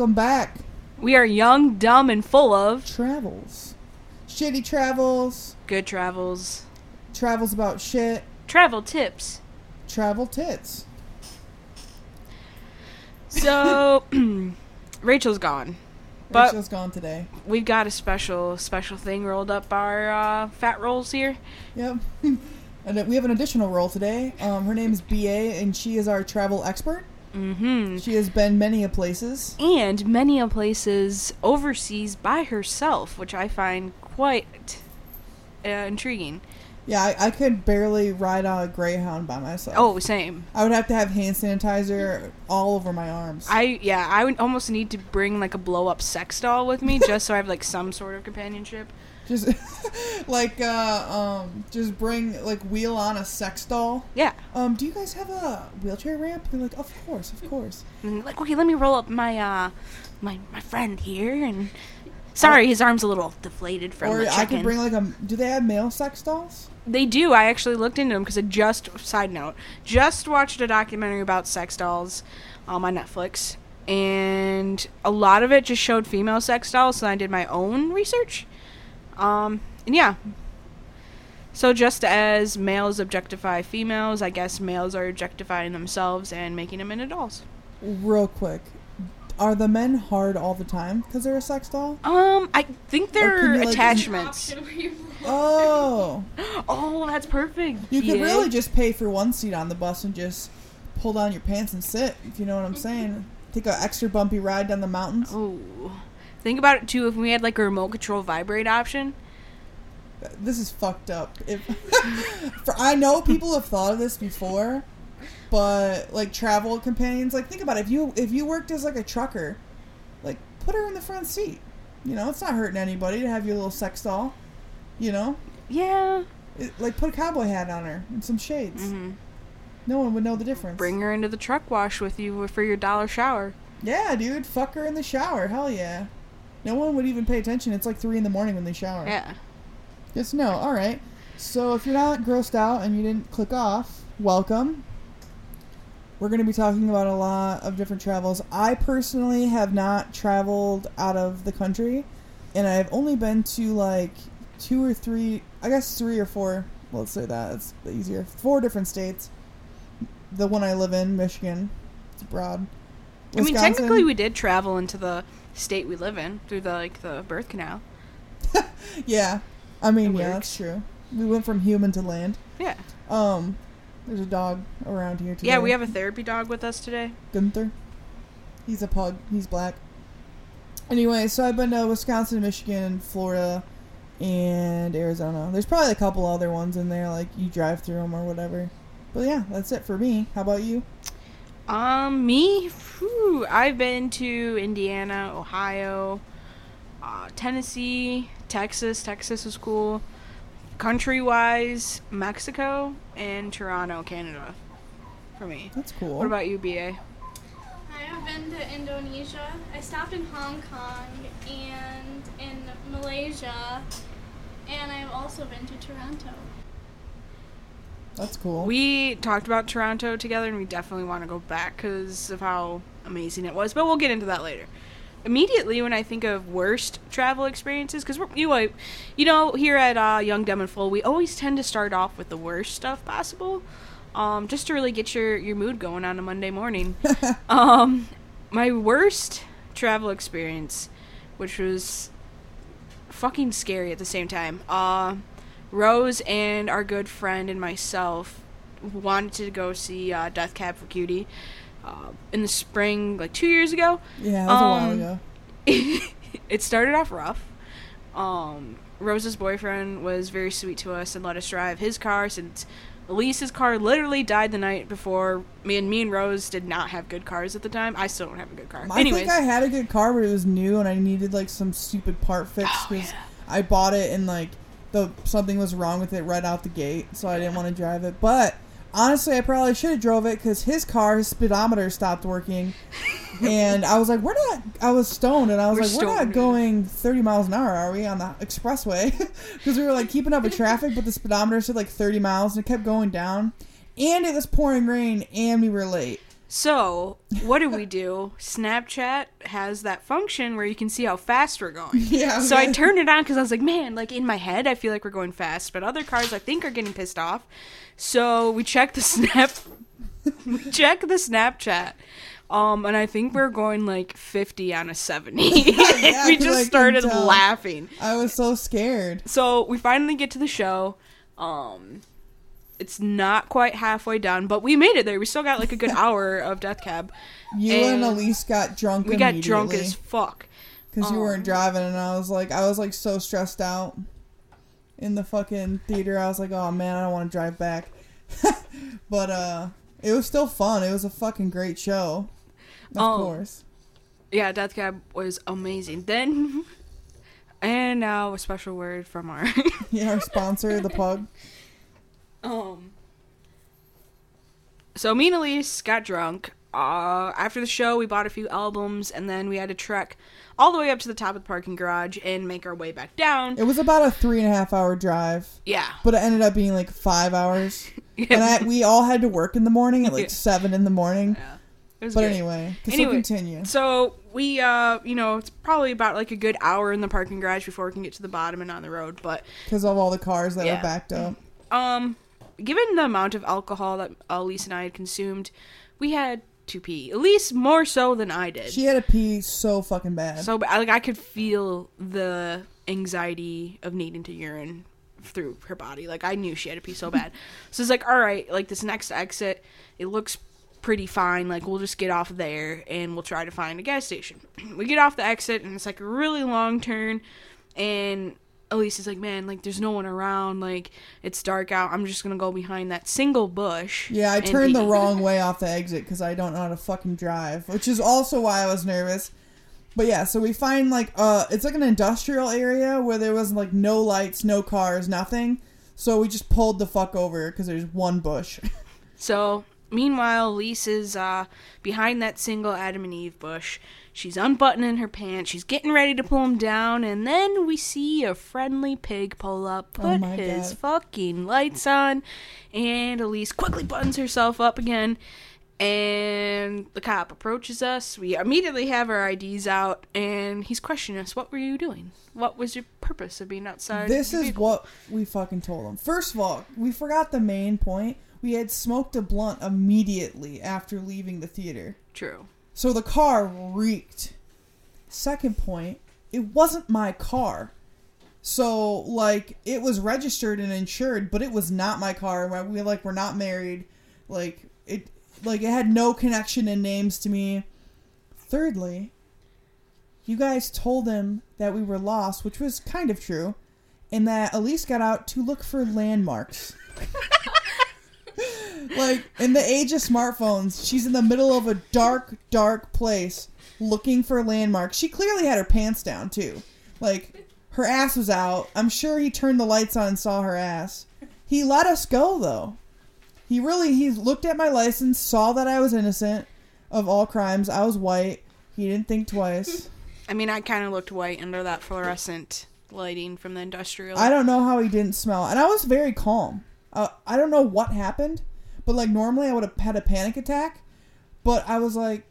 Welcome back. We are young, dumb, and full of Travels. Shitty travels. good travels. Travels about shit. Travel tips. Travel tits. So, Rachel's gone. But- Rachel's gone today. We've got a special, special thing rolled up our uh, fat rolls here. Yep. and we have an additional role today. Um, her name is BA, and she is our travel expert. Mm-hmm. She has been many a places. And many a places overseas by herself, which I find quite uh, intriguing. Yeah, I, I could barely ride on a Greyhound by myself. Oh, same. I would have to have hand sanitizer all over my arms. I yeah, I would almost need to bring like a blow up sex doll with me just so I have like some sort of companionship. Just like uh, um, just bring like wheel on a sex doll. Yeah. Um, do you guys have a wheelchair ramp? They're like, of course, of course. And like, okay, let me roll up my uh my my friend here and sorry, his arm's a little deflated from or the I could bring like a. Do they have male sex dolls? They do. I actually looked into them because I just side note just watched a documentary about sex dolls um, on Netflix, and a lot of it just showed female sex dolls. So I did my own research. Um, and yeah. So just as males objectify females, I guess males are objectifying themselves and making them into dolls. Real quick, are the men hard all the time because they're a sex doll? Um, I think they're you, like- attachments. Oh, Oh, that's perfect. you could really just pay for one seat on the bus and just pull down your pants and sit. If you know what I'm saying. Take an extra bumpy ride down the mountains. Oh, think about it too. If we had like a remote control vibrate option, This is fucked up. If for I know people have thought of this before, but like travel companions, like think about it. If you if you worked as like a trucker, like put her in the front seat. You know, it's not hurting anybody to have your little sex doll. You know, yeah, it, like put a cowboy hat on her and some shades. hmm No one would know the difference. bring her into the truck wash with you for your dollar shower. Yeah, dude, fuck her in the shower. Hell yeah. No one would even pay attention. It's like three in the morning when they shower. Yeah, Yes, no. All right. So if you're not grossed out and you didn't click off, welcome. We're going to be talking about a lot of different travels. I personally have not traveled out of the country, and I've only been to like two or three, I guess three or four. Let's say that it's easier. Four different states. The one I live in, Michigan. It's broad. I mean technically we did travel into the state we live in through the like the birth canal. Yeah. I mean, It yeah, works. that's true. We went from human to land. Yeah, Um, there's a dog around here today. yeah. We have a therapy dog with us today. Gunther. He's a pug. He's black. Anyway, so I've been to Wisconsin, Michigan, Florida, and Arizona. There's probably a couple other ones in there, like you drive through them or whatever. But yeah, that's it for me. How about you? Um, me, Whew, I've been to Indiana, Ohio, uh, Tennessee, Texas. Texas was cool. Country wise, Mexico and Toronto, Canada. For me. That's cool. What about you, BA? I have been to Indonesia. I stopped in Hong Kong and in Malaysia, and I've also been to Toronto. That's cool. We talked about Toronto together, and we definitely want to go back because of how amazing it was. But we'll get into that later. Immediately, when I think of worst travel experiences, because you you know, here at uh, Young Dumb and Full, we always tend to start off with the worst stuff possible, um, just to really get your your mood going on a Monday morning. um, my worst travel experience, which was fucking scary at the same time. Uh, Rose and our good friend and myself wanted to go see uh, Death Cab for Cutie uh, in the spring, like two years ago. yeah, that was a while um, ago. it started off rough. Um, Rose's boyfriend was very sweet to us and let us drive his car since Elise's car literally died the night before. Me and me and Rose did not have good cars at the time. I still don't have a good car. I Anyways, think I had a good car, but it was new, and I needed like some stupid part fix Oh, because yeah. I bought it and like the something was wrong with it right out the gate, so I didn't want to drive it. But honestly, I probably should have drove it because his car, his speedometer stopped working, and I was like, "We're not." I was stoned, and I was We're like, "We're not going 30 miles an hour, are we, on the expressway?" Because we were like keeping up with traffic, but the speedometer said like 30 miles, and it kept going down, and it was pouring rain, and we were late. So, what do we do? Snapchat has that function where you can see how fast we're going. Yeah, So I turned it on because I was like, man, like in my head, I feel like we're going fast, but other cars I think are getting pissed off. So we check the snap, we check the Snapchat, um, and I think we're going like 50 on a 70. Yeah, we just started laughing. I was so scared. So we finally get to the show. Um, it's not quite halfway done, but we made it there. We still got like a good hour of Death Cab. You and, And Elise got drunk. We got drunk as fuck. because you um, weren't driving, and I was like, I was like so stressed out in the fucking theater. I was like, oh man, I don't want to drive back. but uh, it was still fun. It was a fucking great show. Of Um, course. Yeah, Death Cab was amazing. Then, and now a special word from our Yeah, our sponsor, the pug. Um. So me and Elise got drunk. Uh, after the show, we bought a few albums, and then we had to trek all the way up to the top of the parking garage and make our way back down. It was about a three and a half hour drive, Yeah, but it ended up being like five hours. And I, we all had to work in the morning at like Yeah. seven in the morning. yeah. It was But great. anyway, so Anyway, continue. So we, uh, you know, it's probably about like a good hour in the parking garage before we can get to the bottom and on the road. But Because of all the cars that Yeah. were backed up. um, given the amount of alcohol that Elise and I had consumed, we had to pee. Elise more so than I did. She had to pee so fucking bad. so like I could feel the anxiety of needing to urine through her body. Like I knew she had to pee so bad. so it's like, all right, like this next exit, it looks pretty fine. Like we'll just get off there and we'll try to find a gas station. we get off the exit and it's like a really long turn, and Elise is like, man, like there's no one around. Like it's dark out. I'm just gonna go behind that single bush. yeah, I turned the wrong way off the exit because I don't know how to fucking drive, which is also why I was nervous. But yeah, so we find like uh, it's like an industrial area where there was like no lights, no cars, nothing. So we just pulled the fuck over because there's one bush. So, meanwhile, Lise is uh, behind that single Adam and Eve bush. She's unbuttoning her pants. She's getting ready to pull them down, and then we see a friendly pig pull up, Oh put my his God. fucking lights on, and Elise quickly buttons herself up again. And the cop approaches us. We immediately have our IDs out, and he's questioning us. What were you doing? What was your purpose of being outside? this is what we fucking told him. First of all, we forgot the main point. We had smoked a blunt immediately after leaving the theater. True. So the car reeked. Second point, it wasn't my car. So like it was registered and insured, but it was not my car. We like we're not married. Like it like it had no connection in names to me. Thirdly, you guys told them that we were lost, which was kind of true, and that Elise got out to look for landmarks. Like in the age of smartphones, she's in the middle of a dark, dark place looking for landmarks. She clearly had her pants down too. Like her ass was out. I'm sure he turned the lights on and saw her ass. He let us go though. He really he looked at my license, saw that I was innocent of all crimes. I was white. He didn't think twice. I mean, I kind of looked white under that fluorescent lighting from the industrial. I don't know how he didn't smell, and I was very calm. Uh, I don't know what happened, but like normally I would have had a panic attack, but I was like,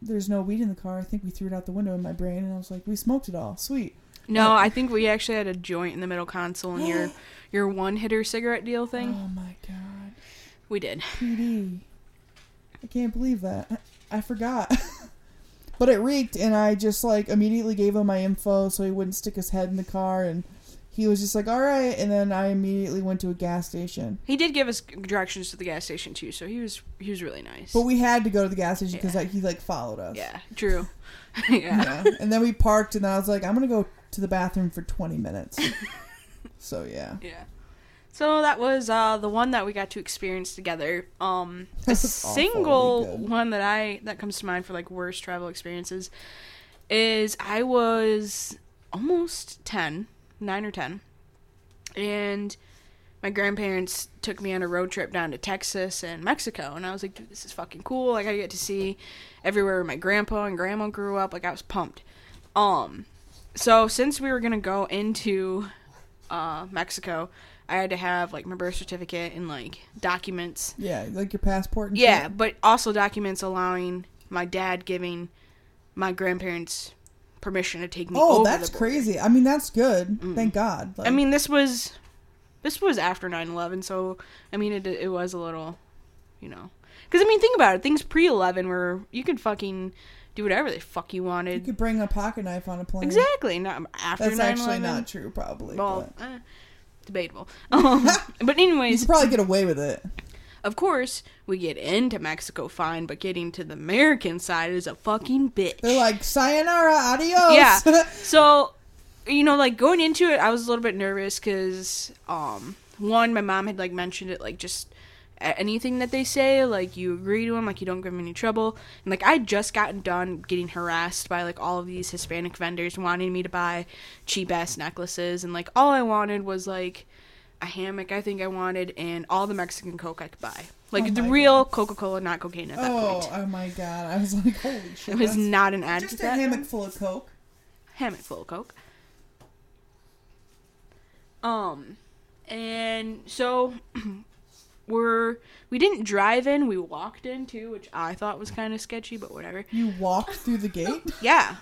"There's no weed in the car. I think we threw it out the window in my brain." And I was like, "We smoked it all. Sweet." No, I think we actually had a joint in the middle console in your your one hitter cigarette deal thing. Oh my god, We did. PD! I can't believe that. I forgot. but it reeked, and I just like immediately gave him my info so he wouldn't stick his head in the car, and he was just like, "All right." And then I immediately went to a gas station. He did give us directions to the gas station too, so he was he was really nice. But we had to go to the gas station because Yeah. he like followed us. yeah, true. yeah. Yeah. And then we parked, and I was like, I'm gonna go to the bathroom for 20 minutes. so yeah. Yeah. So that was uh, the one that we got to experience together. Um, a That was awfully single one that I that comes to mind for like worst travel experiences is I was almost 10, 9 or 10. And my grandparents took me on a road trip down to Texas and Mexico and I was like, dude, this is fucking cool. Like I get to see everywhere my grandpa and grandma grew up. Like I was pumped. Um so since we were gonna go into uh, Mexico, I had to have like my birth certificate and like documents. Yeah, like your passport. And Yeah, shit? but also documents allowing my dad giving my grandparents permission to take me. Oh, that's crazy. I mean, that's good. Mm. Thank God. I mean, this was this was after 9/11, so I mean, it it was a little, you know, because I mean, think about it. Things pre 11 were you could fucking do whatever the fuck you wanted. you could bring a pocket knife on a plane. exactly. Not after That's 9/11. actually not true, probably. Well, but eh, debatable. Um, but you anyways, could probably get away with it. Of course, we get into Mexico fine, but getting to the American side is a fucking bitch. They're like, sayonara, adios. Yeah. So, you know, like going into it, I was a little bit nervous because, um, one, my mom had like mentioned it, like just anything that they say, like you agree to them, like you don't give them any trouble. And like I just gotten done getting harassed by like all of these Hispanic vendors wanting me to buy cheap ass necklaces, and like all I wanted was like a hammock. I think I wanted, and all the Mexican Coke I could buy, like Oh the real Coca Cola, not cocaine at that oh, point. oh my God. I was like, holy shit. It was not an ad just a hammock full of Coke. hammock full of coke. Um, and so we're we didn't drive in, we walked in too, which I thought was kind of sketchy, but whatever. You walked through the gate? Yeah,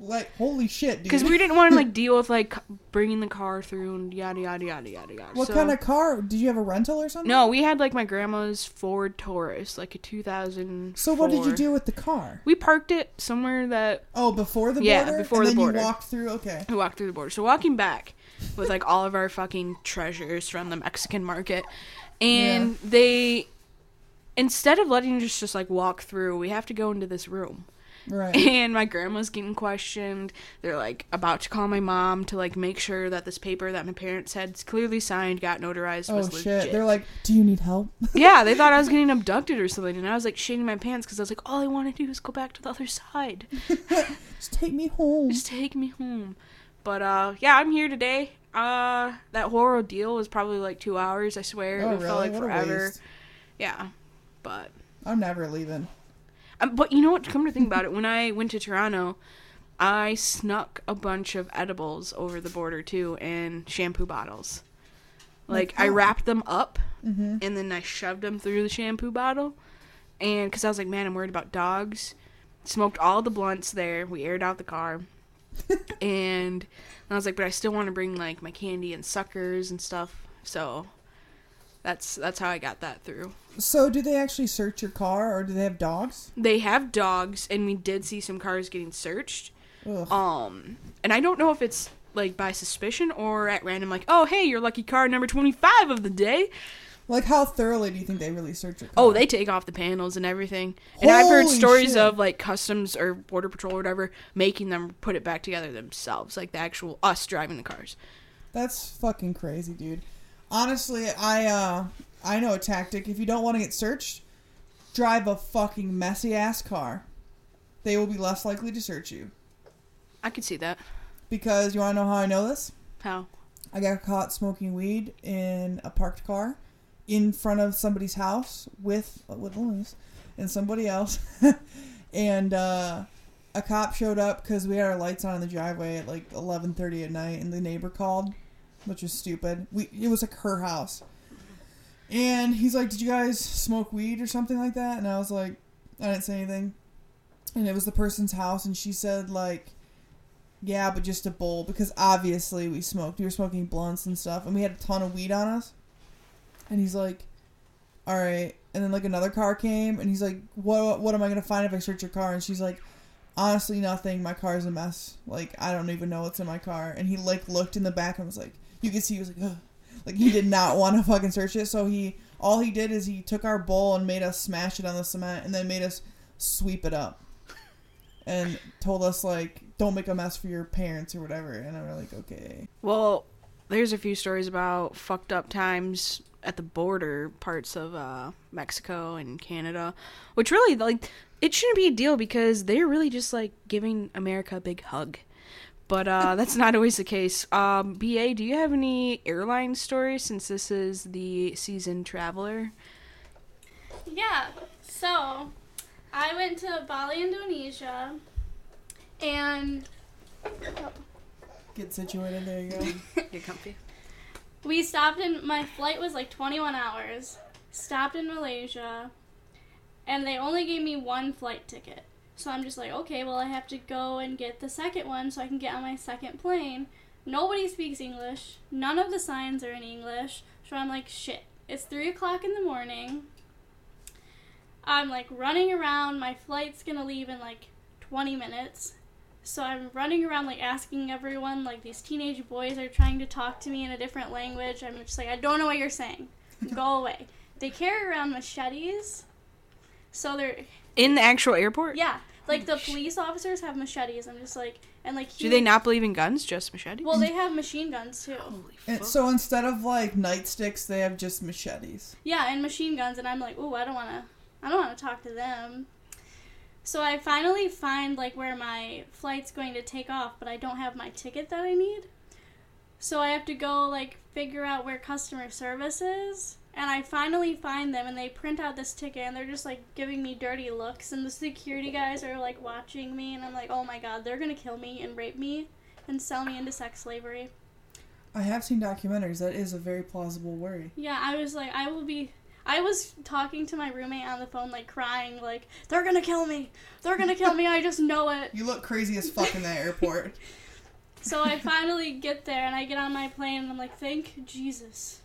like, holy shit, dude. because we didn't want to like deal with like bringing the car through and yada yada yada yada yada. What So- kind of car? Did you have a rental or something? No, we had like my grandma's Ford Taurus, like a 2000. So what did you do with the car? We parked it somewhere that Oh, before the Yeah, border? before and the then border. you walked through? Okay. We walked through the border. So walking back with like all of our fucking treasures from the Mexican market, and they instead of letting us just like walk through, we have to go into this room. Right. And my grandma's getting questioned. They're like about to call my mom to like make sure that this paper that my parents had clearly signed, got notarized, Oh shit! legit. They're like, "Do you need help?" yeah, they thought I was getting abducted or something, and I was like shitting my pants because I was like, all I want to do is go back to the other side. Just take me home. Just take me home. But uh yeah, I'm here today. Uh that whole ordeal was probably like two hours, I swear. oh it really? felt like what forever. Yeah. But I'm never leaving. Um, but you know what, come to think about it, when I went to Toronto, I snuck a bunch of edibles over the border too and shampoo bottles. Like Like I wrapped them up Mm-hmm. and then I shoved them through the shampoo bottle. And because I was like, man, I'm worried about dogs. Smoked all the blunts there. We aired out the car. and I was like, but I still want to bring like my candy and suckers and stuff. So that's that's how I got that through. So, do they actually search your car, or do they have dogs? They have dogs, and we did see some cars getting searched. Ugh. Um, and I don't know if it's like by suspicion or at random, like, oh hey, your lucky car number twenty five of the day. Like, how thoroughly do you think they really search your car? Oh, they take off the panels and everything. And I've heard stories shit. of like customs or border patrol or whatever making them put it back together themselves, like the actual us driving the cars. That's fucking crazy, dude. Honestly, I uh I know a tactic. If you don't want to get searched, drive a fucking messy ass car. They will be less likely to search you. I could see that. Because you want to know how I know this? How? I got caught smoking weed in a parked car in front of somebody's house with with Louise and somebody else, and uh, a cop showed up because we had our lights on in the driveway at like eleven thirty at night, and the neighbor called, which is stupid. We it was like her house, and he's like, "Did you guys smoke weed or something like that?" And I was like, "I didn't say anything," and it was the person's house, and she said like. Yeah, but just a bowl because obviously we smoked. We were smoking blunts and stuff, and we had a ton of weed on us. And he's like, "All right." And then like another car came, and he's like, "What? What am I gonna find if I search your car?" And she's like, "Honestly, nothing. My car's a mess. Like I don't even know what's in my car." And he like looked in the back and was like, "You could see he was like, Ugh. like he did not want to fucking search it." So he all he did is he took our bowl and made us smash it on the cement, and then made us sweep it up and told us like don't make a mess for your parents or whatever and i'm like okay Well, there's a few stories about fucked up times at the border parts of uh, Mexico and Canada, which really like it shouldn't be a deal because they're really just like giving America a big hug. But uh, that's not always the case. Um, BA, do you have any airline stories since this is the season traveler? Yeah. So, I went to Bali, Indonesia, and get situated there you go Get comfy. we stopped in my flight was like 21 hours. Stopped in Malaysia, and they only gave me one flight ticket. So I'm just like, okay, well I have to go and get the second one so I can get on my second plane. Nobody speaks English. None of the signs are in English. So I'm like, shit. It's three o'clock in the morning. I'm like running around. My flight's gonna leave in like 20 minutes. So I'm running around like asking everyone, like these teenage boys are trying to talk to me in a different language. I'm just like, I don't know what you're saying. Go away. They carry around machetes. So they're In the actual airport? yeah, like the police officers have machetes. I'm just like, and like Do they not believe in guns? Just machetes? Well, they have machine guns too. Holy fuck. so instead of like nightsticks, they have just machetes. Yeah, and machine guns, and I'm like, ooh, I don't wanna, I don't wanna talk to them. So I finally find like where my flight's going to take off, but I don't have my ticket that I need. So I have to go like figure out where customer service is, and I finally find them, and they print out this ticket, and they're just like giving me dirty looks, and the security guys are like watching me, and I'm like, oh my god, they're gonna kill me and rape me and sell me into sex slavery. I have seen documentaries. That is a very plausible worry. Yeah, I was like, I will be. I was talking to my roommate on the phone, like crying, like, they're gonna kill me. They're gonna kill me. I just know it. You look crazy as fuck in that airport. So I finally get there and I get on my plane and I'm like, thank Jesus.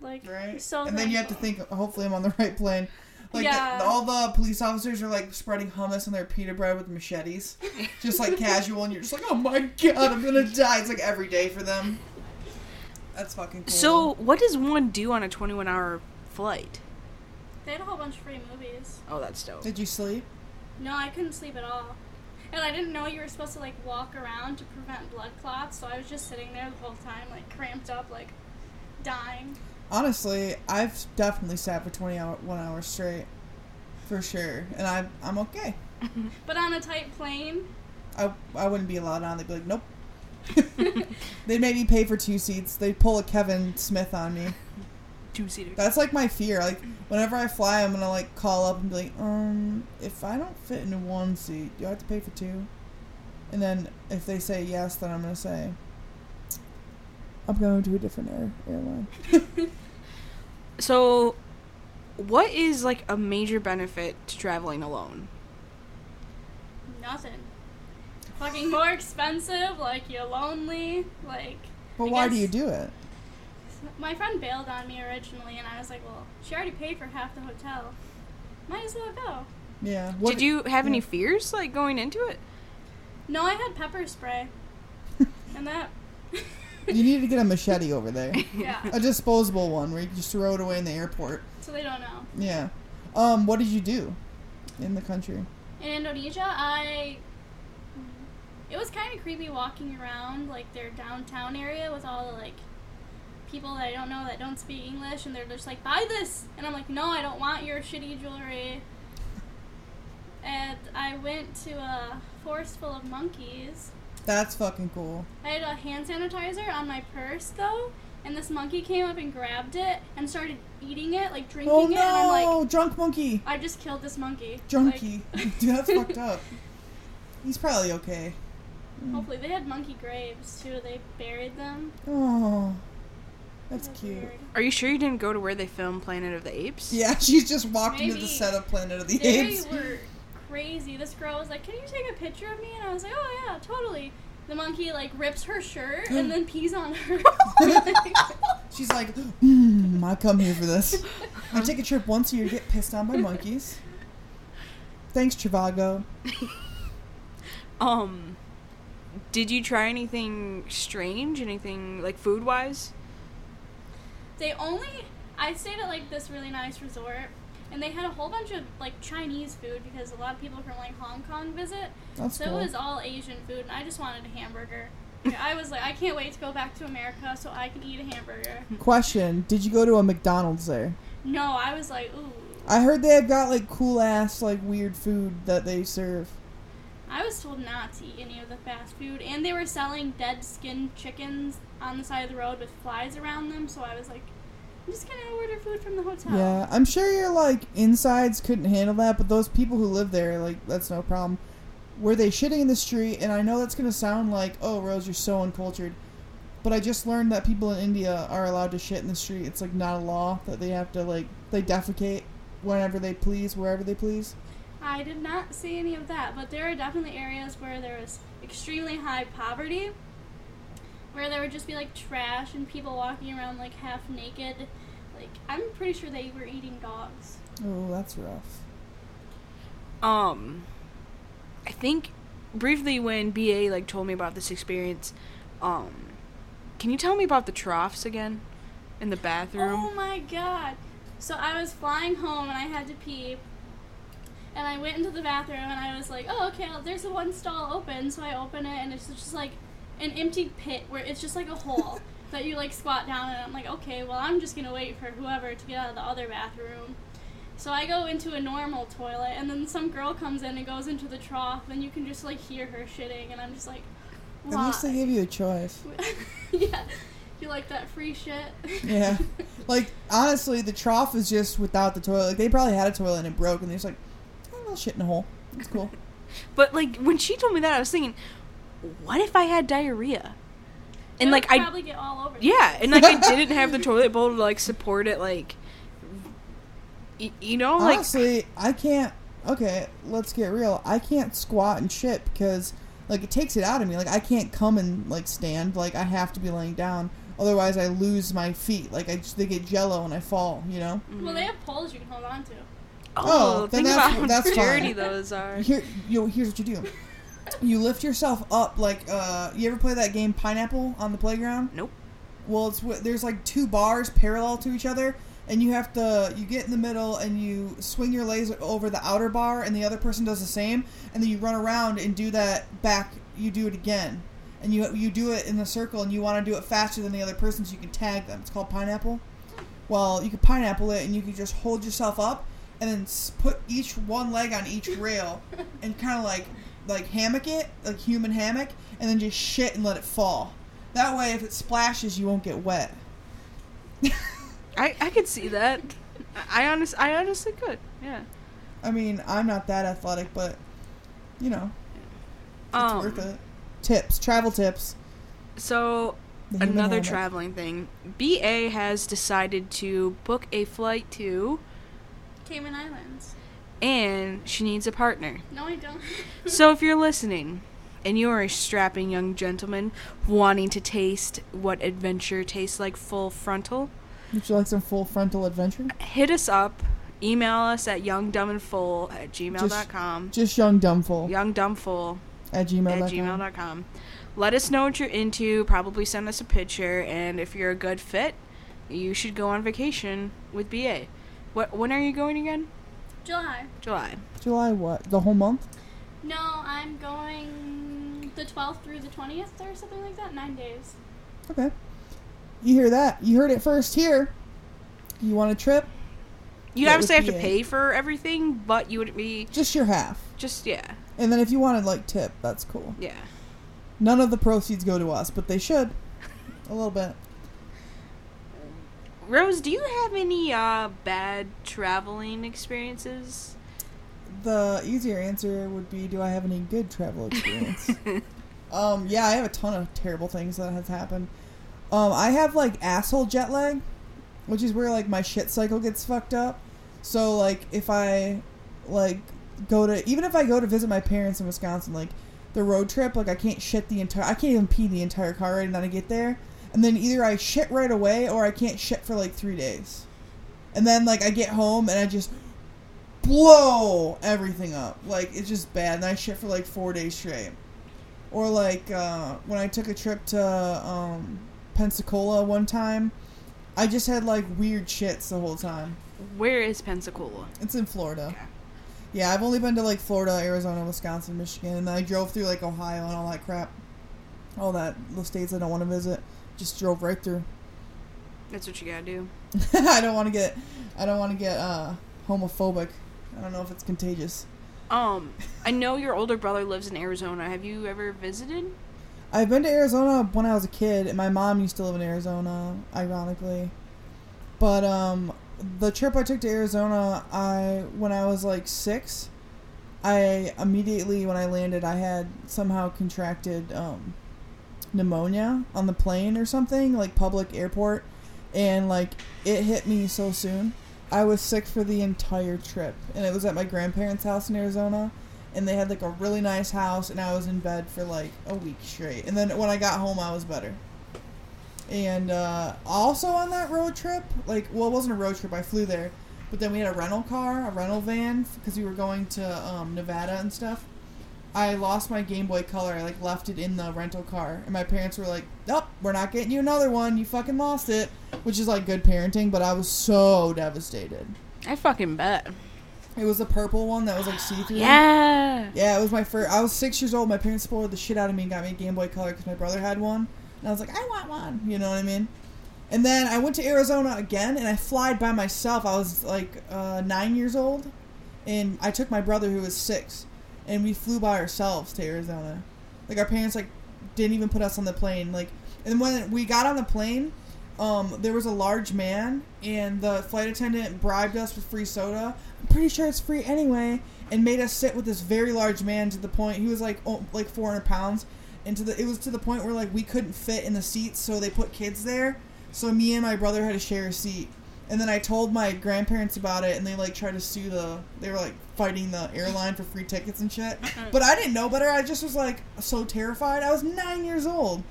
Like, Right? so and then you have to think, hopefully I'm on the right plane. Like, Yeah. the, all the police officers are like spreading hummus on their pita bread with machetes. just like casual, and you're just like, oh my god, I'm gonna die. It's like every day for them. That's fucking cool. So, what does one do on a 21 hour flight? They had a whole bunch of free movies. Oh, that's dope. Did you sleep? No, I couldn't sleep at all. And I didn't know you were supposed to, like, walk around to prevent blood clots, so I was just sitting there the whole time, like, cramped up, like, dying. Honestly, I've definitely sat for 20 hour, one hours straight. For sure. And I, I'm okay. But on a tight plane, I, I wouldn't be allowed on. They'd be like, nope. They'd make me pay for two seats. They'd pull a Kevin Smith on me. Two seater. That's like my fear. Like whenever I fly, I'm gonna like call up and be like, um, if I don't fit into one seat, do I have to pay for two? And then if they say yes, then I'm gonna say, I'm going to a different air airline. So, what is like a major benefit to traveling alone? nothing. Fucking more expensive, like, you're lonely, like. But I why do you do it? My friend bailed on me originally, and I was like, well, she already paid for half the hotel. Might as well go. Yeah. What Did you have any fears like going into it? No, I had pepper spray. and that. You need to get a machete over there. yeah. A disposable one where you just throw it away in the airport. So they don't know. Yeah. Um, what did you do in the country? In Indonesia, I. It was kind of creepy walking around, like, their downtown area with all the, like, people that I don't know that don't speak English, and they're just like, buy this! And I'm like, no, I don't want your shitty jewelry. And I went to a forest full of monkeys. That's fucking cool. I had a hand sanitizer on my purse though, and this monkey came up and grabbed it and started eating it, like drinking Oh it, and I'm no, like, drunk monkey, I just killed this monkey. junkie. Dude, that's fucked up. He's probably okay. Hmm. Hopefully they had monkey graves too. They buried them. Oh, that's It was cute. weird. Are you sure you didn't go to where they filmed Planet of the Apes? Yeah, she's just walked into the set of Planet of the They Apes. were crazy. This girl was like, "Can you take a picture of me?" And I was like, "Oh yeah, totally." The monkey like rips her shirt and then pees on her. She's like, mm, I come here for this. I take a trip once a year to get pissed on by monkeys. Thanks, Trivago. Um, did you try anything strange? Anything like food wise? They only I stayed at like this really nice resort and they had a whole bunch of like Chinese food because a lot of people from like Hong Kong visit. That's so cool. it was all Asian food and I just wanted a hamburger. I was like, I can't wait to go back to America so I can eat a hamburger. Question: Did you go to a McDonald's there? No, I was like, ooh. I heard they have got like cool ass like weird food that they serve. I was told not to eat any of the fast food and they were selling dead skinned chickens on the side of the road with flies around them, so I was like, I'm just gonna order food from the hotel. Yeah, I'm sure your like insides couldn't handle that, but those people who live there, like that's no problem. Were they shitting in the street? And I know that's gonna sound like, oh, Rose, you're so uncultured, But I just learned that people in India are allowed to shit in the street. It's like not a law that they have to like they defecate whenever they please, wherever they please. I did not see any of that, but there are definitely areas where there was extremely high poverty, where there would just be like trash and people walking around like half naked. Like I'm pretty sure they were eating dogs. Oh, that's rough. Um, I think briefly when BA like told me about this experience, um, can you tell me about the troughs again in the bathroom? Oh my god! So I was flying home and I had to pee, and I went into the bathroom and I was like, oh okay, well, there's a one stall open, so I open it and it's just like an empty pit where it's just like a hole that you like squat down and I'm like, okay, well I'm just gonna wait for whoever to get out of the other bathroom. So I go into a normal toilet and then some girl comes in and goes into the trough and you can just like hear her shitting and I'm just like, At why? least they gave you a choice. yeah. You like that free shit? Yeah. Like honestly, the trough is just without the toilet. Like they probably had a toilet and it broke, and they're just like, oh, well, shit in a hole. It's cool. But like when she told me that, I was thinking, what if I had diarrhea? And like I, probably get all over. yeah, and like I didn't have the toilet bowl to like support it, like, y- you know, like Honestly, I can't. Okay, let's get real. I can't squat and shit because like it takes it out of me. Like I can't come and like stand. Like I have to be laying down. Otherwise, I lose my feet. Like I just, they get jello and I fall. You know. Well, they have poles you can hold on to. oh, Oh, then think that's- about how that's dirty fine. those are. Here, you know, here's what you do. You lift yourself up like uh, you ever play that game Pineapple on the playground? Nope. Well, it's there's like two bars parallel to each other, and you have to you get in the middle and you swing your legs over the outer bar, and the other person does the same, and then you run around and do that back. You do it again, and you you do it in a circle, and you want to do it faster than the other person, so you can tag them. It's called pineapple. Well, you can pineapple it, and you can just hold yourself up, and then put each one leg on each rail, and kind of like like hammock it, like human hammock, and then just shit and let it fall. That way, if it splashes, you won't get wet. I I could see that. I I honest I honestly could. Yeah. I mean, I'm not that athletic, but you know, it's Um, worth it. Tips, travel tips. So another hammock. traveling thing. BA has decided to book a flight to, Cayman Islands. And she needs a partner. No, I don't. so if you're listening, and you're a strapping young gentleman wanting to taste what adventure tastes like full frontal, Would you like some full frontal adventure? hit us up. Email us at youngdumbandfull at gmail.com. Just young dumb fool Youngdumbfull at gmail.com. at gmail.com. Let us know what you're into. Probably send us a picture, and if you're a good fit, you should go on vacation with BA. What? When are you going again? July. July. July what? The whole month? No, I'm going the 12th through the 20th or something like that. Nine days. Okay. You hear that? You heard it first here. You want a trip? You Get obviously have with to BA. pay for everything, but you would be Just your half. just yeah, And then if you wanted like tip, that's cool. yeah. None of the proceeds go to us, but they should. A little bit. Rose, do you have any uh bad traveling experiences? The easier answer would be do I have any good travel experience? um, yeah, I have a ton of terrible things that has happened. Um, I have like asshole jet lag, which is where like my shit cycle gets fucked up. So like if I like go to even if I go to visit my parents in Wisconsin, like the road trip, like I can't shit the entire I can't even pee the entire car ride and then I get there. And then either I shit right away or I can't shit for like three days. And then like I get home and I just blow everything up. Like it's just bad. And I shit for like four days straight. Or like uh, when I took a trip to um, Pensacola one time, I just had like weird shits the whole time. Where is Pensacola? It's in Florida. Yeah, I've only been to like Florida, Arizona, Wisconsin, Michigan, and then I drove through like Ohio and all that crap. All that the states I don't want to visit. Just drove right through. That's what you gotta do. I don't want to get I don't want to get uh, homophobic. I don't know if it's contagious. Um, I know your older brother lives in Arizona. Have you ever visited? I've been to Arizona when I was a kid, and my mom used to live in Arizona, ironically. But um, the trip I took to Arizona, I when I was like six, I immediately when I landed, I had somehow contracted um, pneumonia on the plane or something, like public airport, and like it hit me so soon. I was sick for the entire trip, and it was at my grandparents' house in Arizona, and they had like a really nice house, and I was in bed for like a week straight. And then when I got home, I was better. And uh, also on that road trip, like, well, it wasn't a road trip. I flew there, but then we had a rental car, a rental van, because we were going to um, Nevada and stuff. I lost my Game Boy Color. I like left it in the rental car, and my parents were like, "Nope, we're not getting you another one. You fucking lost it," which is like good parenting. But I was so devastated. I fucking bet. It was the purple one that was like see through. Yeah. Yeah, it was my first. I was six years old. My parents spoiled the shit out of me and got me a Game Boy Color because my brother had one, and I was like, I want one. You know what I mean? And then I went to Arizona again, and I flied by myself. I was like uh, nine years old, and I took my brother who was six, and we flew by ourselves to Arizona. Like our parents like didn't even put us on the plane. Like, and when we got on the plane, um, there was a large man, and the flight attendant bribed us with free soda. I'm pretty sure it's free anyway, and made us sit with this very large man to the point he was like oh, like 400 pounds, and to the it was to the point where like we couldn't fit in the seats, so they put kids there. So me and my brother had to share a seat. And then I told my grandparents about it, and they like tried to sue the. They were like fighting the airline for free tickets and shit. But I didn't know better. I just was like so terrified. I was nine years old.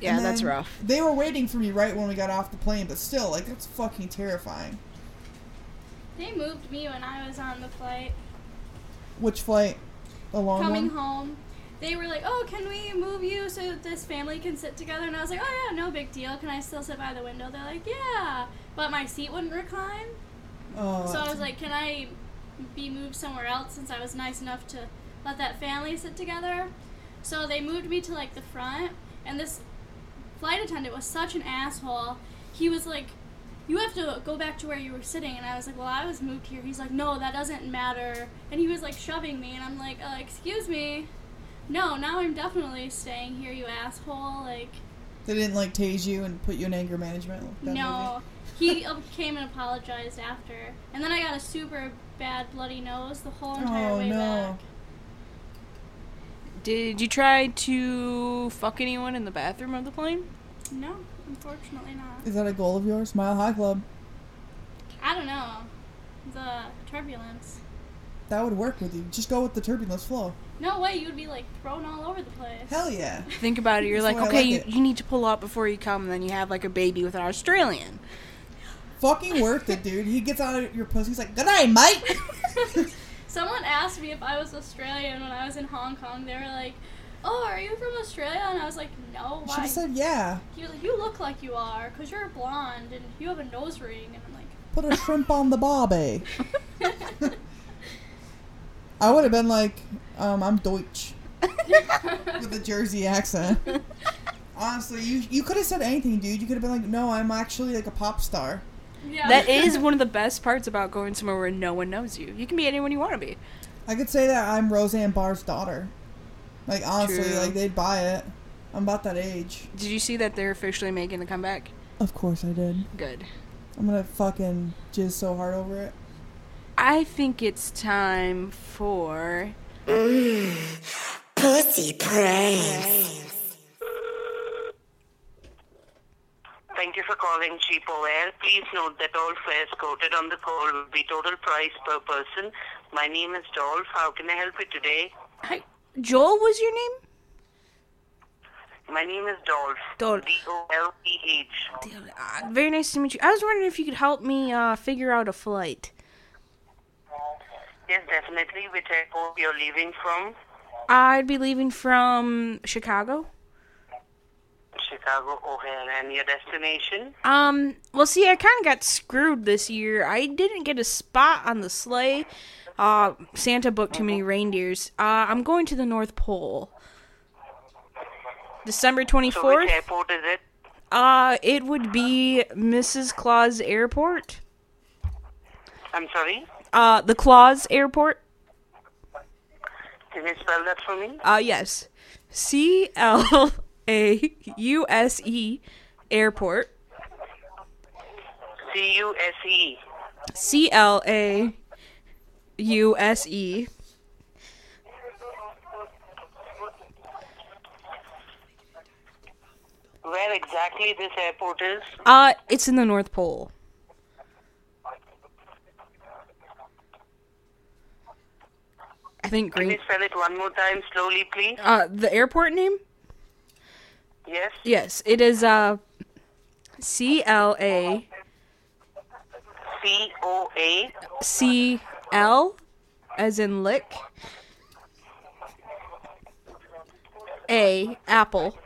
Yeah, that's rough. They were waiting for me right when we got off the plane, but still, like that's fucking terrifying. They moved me when I was on the flight Which flight? The long coming one. home. They were like, "Oh, can we move you so that this family can sit together?" And I was like, "Oh yeah, no big deal. Can I still sit by the window?" They're like, "Yeah," but my seat wouldn't recline. Oh, So I was like, "Can I be moved somewhere else?" Since I was nice enough to let that family sit together. So they moved me to like the front, and this flight attendant was such an asshole. He was like, "You have to go back to where you were sitting," and I was like, "Well, I was moved here." He's like, "No, that doesn't matter," and he was like shoving me, and I'm like, uh, "Excuse me." No, now I'm definitely staying here, you asshole. Like, they didn't like tase you and put you in anger management. like no. He uh, came and apologized after. And then I got a super bad bloody nose the whole movie? entire Oh way no. back. Did you try to fuck anyone in the bathroom of the plane? No, unfortunately not. Is that a goal of yours? Mile High Club. I don't know. The turbulence. That would work with you. Just go with the turbulence flow. No way, you would be like thrown all over the place. Hell yeah. Think about it. You're like, okay, like you, it. you need to pull up before you come, and then you have like a baby with an Australian. Fucking worth it, dude. He gets out of your pussy. He's like, "Good night, mate." Someone asked me if I was Australian when I was in Hong Kong. They were like, "Oh, are you from Australia?" And I was like, "No, why?" have said yeah. He was like, "You look like you are, cause you're blonde and you have a nose ring." And I'm like, Put a shrimp on the barbie. I would have been like, um, I'm Deutsch with a Jersey accent. Honestly, you you could have said anything, dude. You could have been like, no, I'm actually like a pop star. Yeah. That is one of the best parts about going somewhere where no one knows you. You can be anyone you want to be. I could say that I'm Roseanne Barr's daughter. Like honestly, True. like they'd buy it. I'm about that age. Did you see that they're officially making a comeback? Of course I did. Good. I'm gonna fucking jizz so hard over it. I think it's time for. Pussy pranks. Thank you for calling Cheapo Air. Please note that all fares quoted on the call will be total price per person. My name is Dolph. How can I help you today? Hi, Joel was your name? My name is Dolph. Dolph. D-O-L-P-H. Uh, very nice to meet you. I was wondering if you could help me uh, figure out a flight. Yes, definitely. Which airport you're leaving from? I'd be leaving from Chicago. Chicago O'Hare. And your destination? Um, well, see, I kind of got screwed this year. I didn't get a spot on the sleigh. Uh, Santa booked too many reindeers. Uh, I'm going to the North Pole. December So which 24th. airport is it? Uh, it would be Mrs. Claus Airport. I'm sorry? Uh, the Claus Airport. Can you spell that for me? Uh, yes. C L A U S E Airport. C-U-S-E. C L A U S E. Where exactly this airport is? Uh, it's in the North Pole. I think Can you spell it one more time slowly, please? Uh, the airport name? Yes. Yes, it is uh, C L A C O A. C L, as in lick. A apple.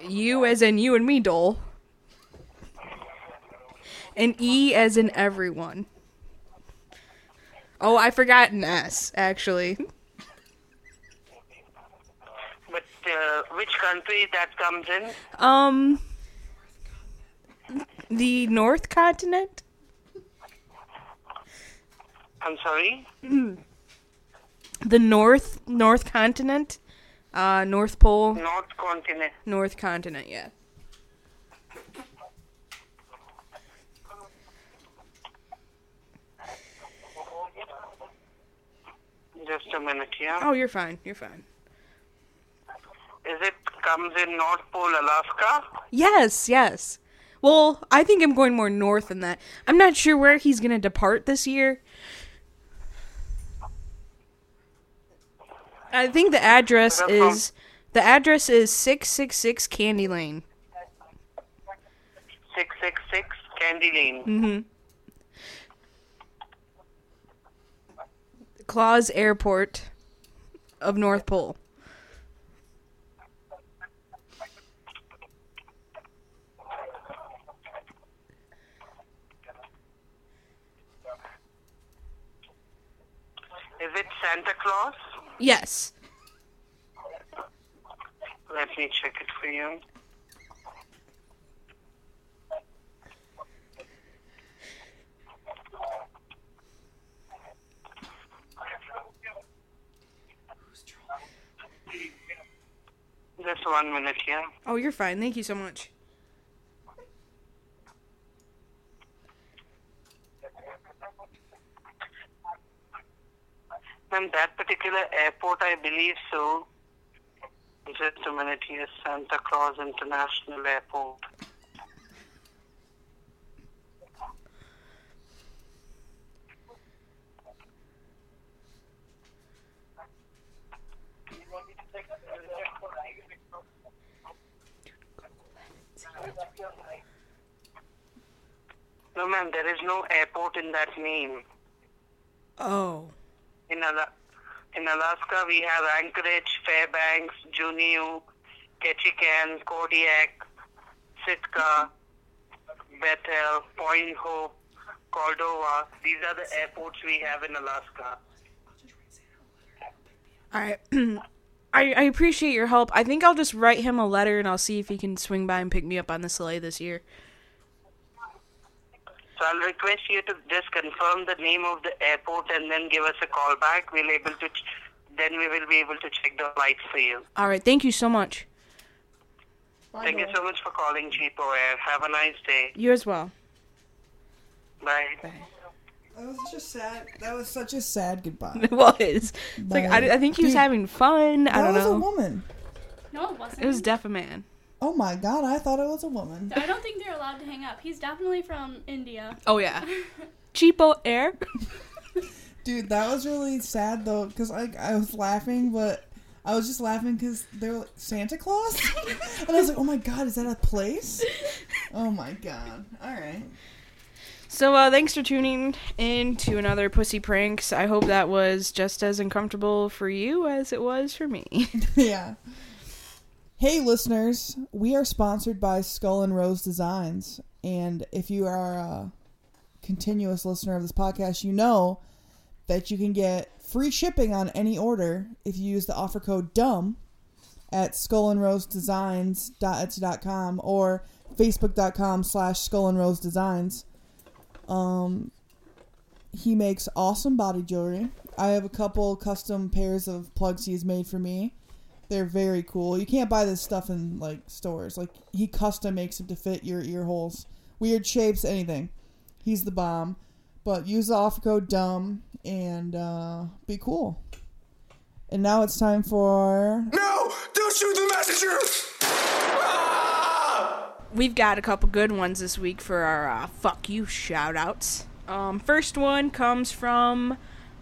U as in you and me, Dole. And E as in everyone. Oh, I forgot an S, actually. But uh, which country that comes in? Um, the North Continent? I'm sorry. The North North Continent? Uh, North Pole, North continent. North Continent, yeah. Just a minute, yeah. Oh, you're fine. You're fine. Is it comes in North Pole, Alaska? Yes, yes. Well, I think I'm going more north than that. I'm not sure where he's going to depart this year. I think the address is the address is 666 Candy Lane. Six six six Candy Lane. Mhm. Claus Airport of North Pole. Is it Santa Claus? Yes. Let me check it for you. Just one minute, yeah. Oh, you're fine. Thank you so much. Ma'am, that particular airport, I believe so. Just a minute here, Santa Claus International Airport. No, ma'am, there is no airport in that name. Oh. In, in Alaska, we have Anchorage, Fairbanks, Juneau, Ketchikan, Kodiak, Sitka, Bethel, Point Hope, Cordova. These are the airports we have in Alaska. All right. I, I appreciate your help. I think I'll just write him a letter and I'll see if he can swing by and pick me up on the sleigh this year. So I'll request you to just confirm the name of the airport and then give us a call back. We'll able to, ch- then we will be able to check the flights for you. All right. Thank you so much. Thank you so much for calling Cheapo Air. Have a nice day. You as well. Bye. Bye. That was just sad. That was such a sad goodbye. It was. It's like I, I think he was having fun. I that don't was a woman. No, it wasn't. It was deaf a man. Oh my god, I thought it was a woman. I don't think they're allowed to hang up. He's definitely from India. Oh yeah. Cheapo air. Dude, that was really sad though, because like I was laughing, but I was just laughing because they were like, Santa Claus, and I was like, oh my god, is that a place? Oh my god. All right. So uh, thanks for tuning in to another Pussy Pranks. I hope that was just as uncomfortable for you as it was for me. yeah. Hey, listeners, we are sponsored by Skull and Rose Designs. And if you are a continuous listener of this podcast, you know that you can get free shipping on any order if you use the offer code DUMB at skullandrosedesigns.etsy.com or facebook.com slash skull and rose designs. Um, he makes awesome body jewelry. I have a couple custom pairs of plugs he's made for me. They're very cool. You can't buy this stuff in like stores. Like he custom makes it to fit your ear holes, weird shapes, anything. He's the bomb. But use the offer code DUMB and uh, be cool. And now it's time for No! Don't shoot the messenger! Ah! we've got a couple good ones this week for our uh, fuck you shout outs. Um, first one comes from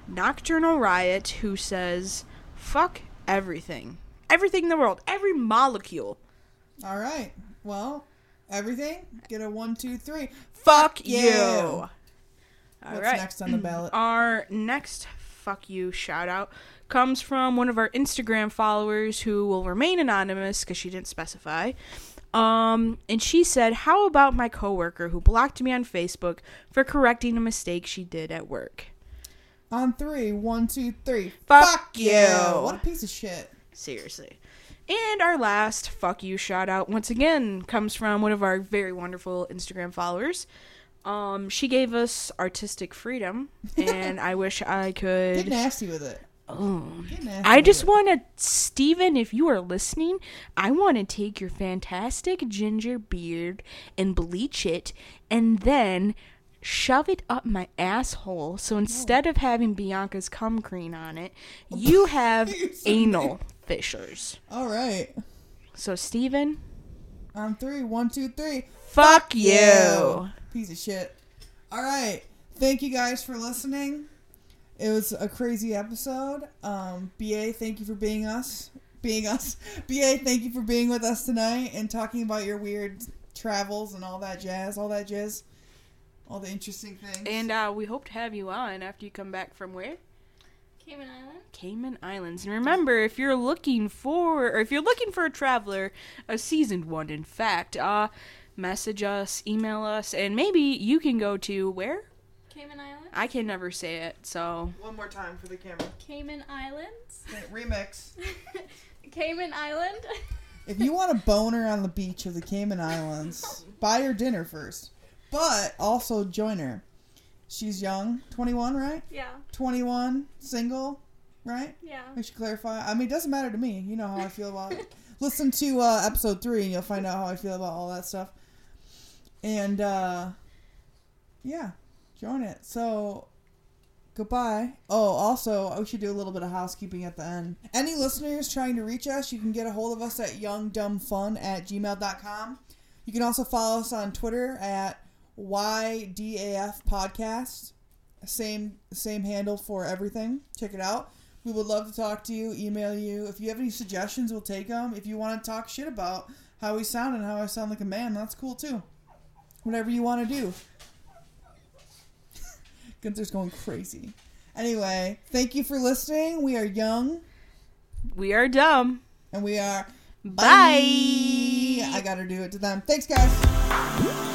Nocturnal Riot, who says, fuck everything. Everything in the world. Every molecule. All right. Well, everything. Get a one, two, three. Fuck you. you. All What's right. next on the ballot? Our next fuck you shout out comes from one of our Instagram followers who will remain anonymous because she didn't specify. Um, and she said, How about my coworker who blocked me on Facebook for correcting a mistake she did at work? On three, one, two, three. One, two, three. Fuck you. What a piece of shit. Seriously. And our last fuck you shout out once again comes from one of our very wonderful Instagram followers. Um, she gave us artistic freedom, and I wish I could Get nasty with it. Oh, I just want to, Steven, if you are listening, I want to take your fantastic ginger beard and bleach it and then shove it up my asshole. So instead of having Bianca's cum cream on it, you have anal fissures. All right. So, Steven, On three. One, two, three. fuck you. Piece of shit. All right. Thank you guys for listening. It was a crazy episode. Um, BA, thank you for being us. Being us. BA, thank you for being with us tonight and talking about your weird travels and all that jazz, all that jazz, all the interesting things. And uh, we hope to have you on after you come back from where? Cayman Island. Cayman Islands. And remember, if you're looking for, or if you're looking for a traveler, a seasoned one, in fact, uh, message us, email us, and maybe you can go to where? Cayman Islands. I can never say it, so One more time for the camera. Cayman Islands. Remix. Cayman Island. If you want a boner on the beach of the Cayman Islands, buy her dinner first. But also join her. She's young, 21, right? yeah. 21, single, right? Yeah. I should clarify. I mean, it doesn't matter to me. You know how I feel about it. Listen to uh, episode three, and you'll find out how I feel about all that stuff. And uh, yeah, join it. So goodbye. Oh, also, we should do a little bit of housekeeping at the end. Any listeners trying to reach us, you can get a hold of us at youngdumbfun at gmail.com. You can also follow us on Twitter at YDAF Podcast. Same same handle for everything. Check it out. We would love to talk to you, email you. If you have any suggestions, we'll take them. If you want to talk shit about how we sound and how I sound like a man, that's cool too. Whatever you want to do. Gunther's going crazy. Anyway, thank you for listening. We are young we are dumb. and we are Bye. I gotta do it to them. Thanks, guys.